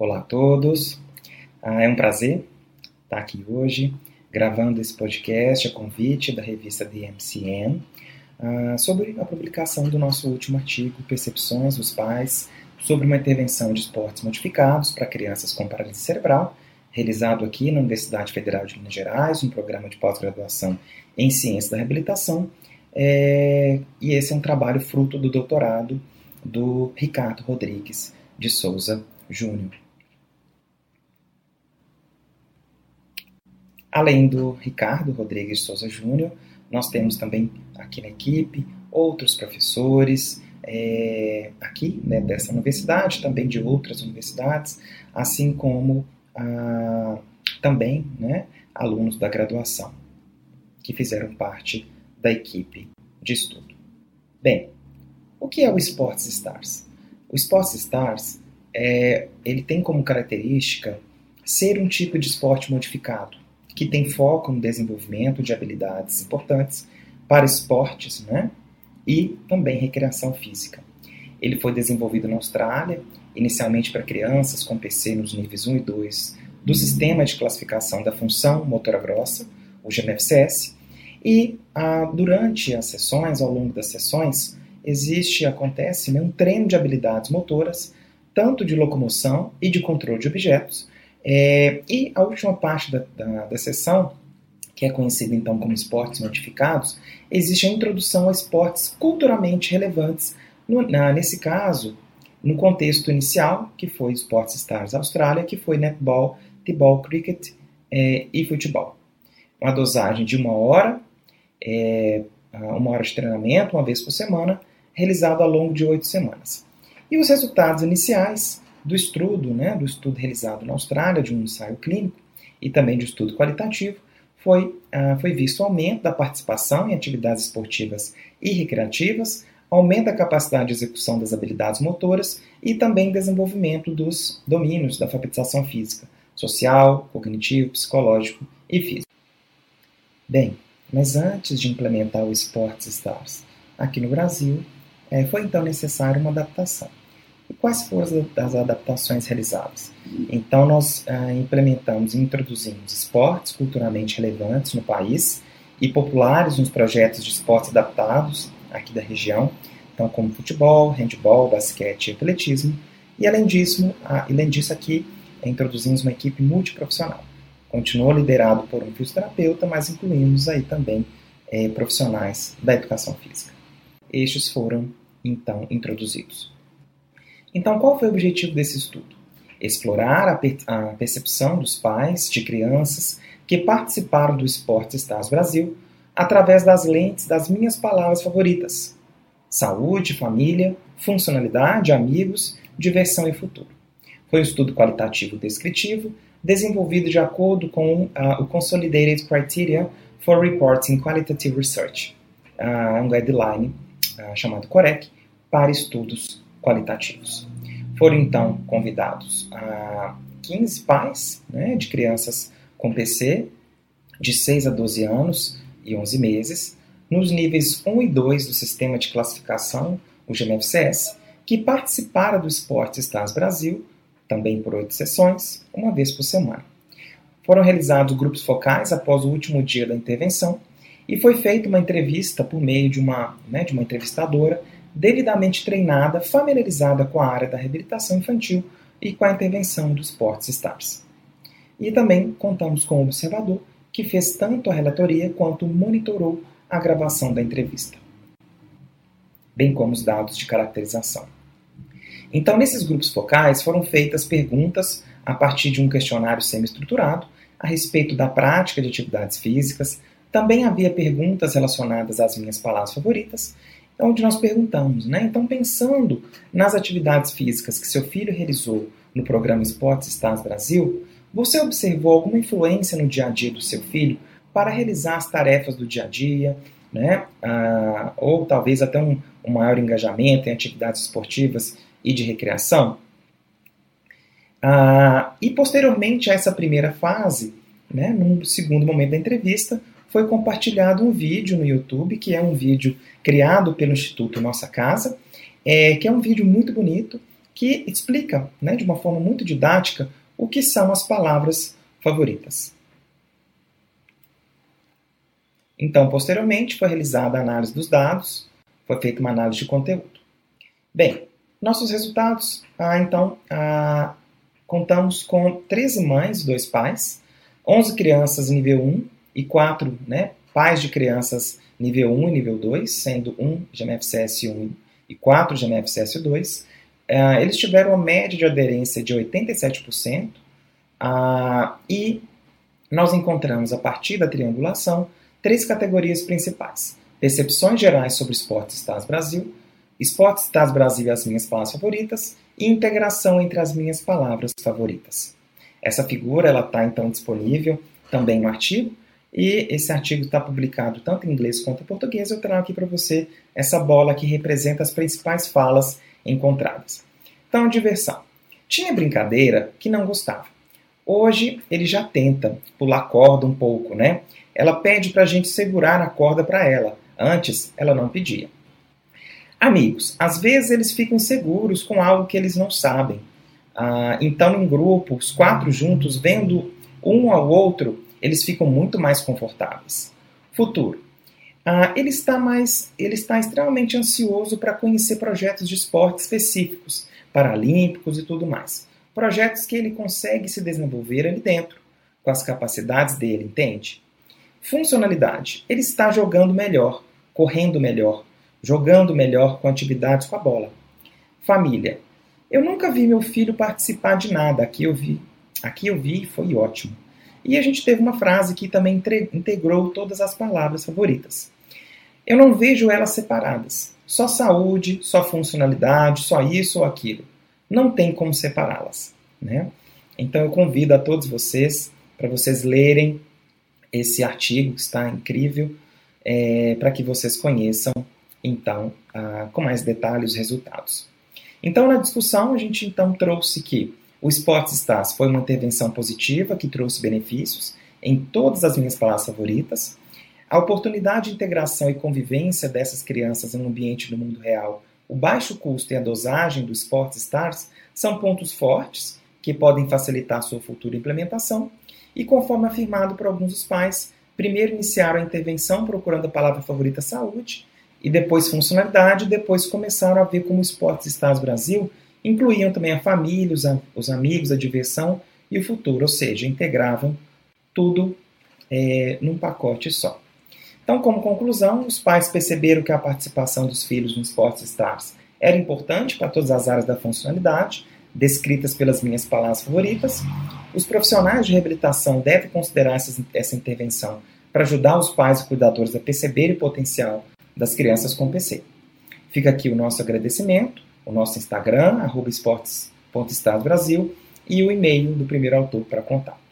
Olá a todos, ah, é um prazer estar aqui hoje gravando esse podcast a convite da revista DMCN ah, sobre a publicação do nosso último artigo Percepções dos Pais sobre uma intervenção de esportes modificados para crianças com paralisia cerebral, realizado aqui na Universidade Federal de Minas Gerais, um programa de pós-graduação em Ciência da Reabilitação, é, e esse é um trabalho fruto do doutorado do Ricardo Rodrigues de Souza Júnior. Além do Ricardo Rodrigues Souza Júnior, nós temos também aqui na equipe outros professores é, aqui né, dessa universidade, também de outras universidades, assim como ah, também né, alunos da graduação que fizeram parte da equipe de estudo. Bem, o que é o Sports Stars? O Sports Stars é, ele tem como característica ser um tipo de esporte modificado, que tem foco no desenvolvimento de habilidades importantes para esportes né, e também recreação física. Ele foi desenvolvido na Austrália, inicialmente para crianças com PC nos níveis 1 e 2 do Sistema de Classificação da Função Motora Grossa, o GMFCS, e ah, durante as sessões, ao longo das sessões, existe, acontece né, um treino de habilidades motoras, tanto de locomoção e de controle de objetos. É, e a última parte da, da, da sessão, que é conhecida então como esportes modificados, existe a introdução a esportes culturalmente relevantes, no, na, nesse caso, no contexto inicial, que foi Sports Stars Austrália, que foi netball, t-ball, cricket é, e futebol. Uma dosagem de uma hora, é, uma hora de treinamento, uma vez por semana, realizado ao longo de oito semanas. E os resultados iniciais do estudo, né, do estudo realizado na Austrália, de um ensaio clínico e também de estudo qualitativo, foi, uh, foi visto aumento da participação em atividades esportivas e recreativas, aumento da capacidade de execução das habilidades motoras e também desenvolvimento dos domínios da alfabetização física, social, cognitivo, psicológico e físico. Bem, mas antes de implementar o Sports Stars aqui no Brasil, é, foi então necessária uma adaptação. E quais foram as adaptações realizadas? Então, nós ah, implementamos e introduzimos esportes culturalmente relevantes no país e populares nos projetos de esportes adaptados aqui da região, então como futebol, handebol, basquete e atletismo. E além disso, além disso aqui, introduzimos uma equipe multiprofissional. Continuou liderado por um fisioterapeuta, mas incluímos aí também eh, profissionais da educação física estes foram então introduzidos. Então, qual foi o objetivo desse estudo? Explorar a, per a percepção dos pais de crianças que participaram do Esporte Stars Brasil através das lentes das minhas palavras favoritas: saúde, família, funcionalidade, amigos, diversão e futuro. Foi um estudo qualitativo descritivo, desenvolvido de acordo com uh, o Consolidated Criteria for Reporting Qualitative Research, uh, um guideline uh, chamado COREC, para estudos qualitativos. Foram então convidados a 15 pais né, de crianças com PC de 6 a 12 anos e 11 meses, nos níveis 1 e 2 do sistema de classificação, o GMFCS, que participaram do Esporte Stars Brasil, também por oito sessões, uma vez por semana. Foram realizados grupos focais após o último dia da intervenção e foi feita uma entrevista por meio de uma, né, de uma entrevistadora devidamente treinada, familiarizada com a área da reabilitação infantil e com a intervenção dos Sports Stars. E também contamos com um observador que fez tanto a relatoria quanto monitorou a gravação da entrevista, bem como os dados de caracterização. Então, nesses grupos focais foram feitas perguntas a partir de um questionário semi-estruturado a respeito da prática de atividades físicas, também havia perguntas relacionadas às minhas palavras favoritas, onde nós perguntamos, né? Então, pensando nas atividades físicas que seu filho realizou no programa Esportes Stars Brasil, você observou alguma influência no dia a dia do seu filho para realizar as tarefas do dia a dia, né? Ah, ou talvez até um, um maior engajamento em atividades esportivas e de recreação? Ah, e posteriormente a essa primeira fase, né, num segundo momento da entrevista, foi compartilhado um vídeo no YouTube, que é um vídeo criado pelo Instituto Nossa Casa, é, que é um vídeo muito bonito, que explica, né, de uma forma muito didática, o que são as palavras favoritas. Então, posteriormente, foi realizada a análise dos dados, foi feita uma análise de conteúdo. Bem, nossos resultados, ah, então, ah, contamos com 13 mães 2 pais, 11 crianças nível 1 e 4 né, pais de crianças nível 1 e nível 2, sendo 1 GMFCS 1 e 4 GMFCS 2. Ah, eles tiveram uma média de aderência de 87%, ah, e nós encontramos, a partir da triangulação, três categorias principais: percepções gerais sobre Esportes Stars Brasil, Esportes Stars Brasil e as minhas palavras favoritas, e integração entre as minhas palavras favoritas. Essa figura ela está então disponível também no artigo, e esse artigo está publicado tanto em inglês quanto em português. Eu trago aqui para você essa bola que representa as principais falas encontradas. Então, diversão. Tinha brincadeira que não gostava. Hoje ele já tenta pular corda um pouco, né? Ela pede para a gente segurar a corda para ela. Antes, ela não pedia. Amigos, às vezes eles ficam inseguros com algo que eles não sabem. Ah, então, em grupo, os quatro juntos, vendo um ao outro, eles ficam muito mais confortáveis. Futuro. Ah, ele está mais, ele está extremamente ansioso para conhecer projetos de esporte específicos, paralímpicos e tudo mais. Projetos que ele consegue se desenvolver ali dentro, com as capacidades dele, entende? Funcionalidade. Ele está jogando melhor, correndo melhor, jogando melhor com atividades com a bola. Família. Eu nunca vi meu filho participar de nada. Aqui eu vi. Aqui eu vi e foi ótimo. E a gente teve uma frase que também integrou todas as palavras favoritas. Eu não vejo elas separadas. Só saúde, só funcionalidade, só isso ou aquilo. Não tem como separá-las. Né? Então eu convido a todos vocês para vocês lerem esse artigo que está incrível, é, para que vocês conheçam, então, ah, com mais detalhes os resultados. Então, na discussão, a gente então trouxe que o Sports Stars foi uma intervenção positiva que trouxe benefícios em todas as minhas palavras favoritas. A oportunidade de integração e convivência dessas crianças no ambiente do mundo real, o baixo custo e a dosagem do Sports Stars são pontos fortes que podem facilitar sua futura implementação e, conforme afirmado por alguns dos pais, primeiro iniciaram a intervenção procurando a palavra favorita saúde, e depois funcionalidade, e depois começaram a ver como o Esportes Stars Brasil incluíam também a família, os, os amigos, a diversão e o futuro, ou seja, integravam tudo é, num pacote só. Então, como conclusão, os pais perceberam que a participação dos filhos no Esportes Stars era importante para todas as áreas da funcionalidade, descritas pelas minhas palavras favoritas. Os profissionais de reabilitação devem considerar essa, essa intervenção para ajudar os pais e cuidadores a perceber o potencial das crianças com PC. Fica aqui o nosso agradecimento, o nosso Instagram, arroba esportes.estadosbrasil, e o e-mail do primeiro autor para contato.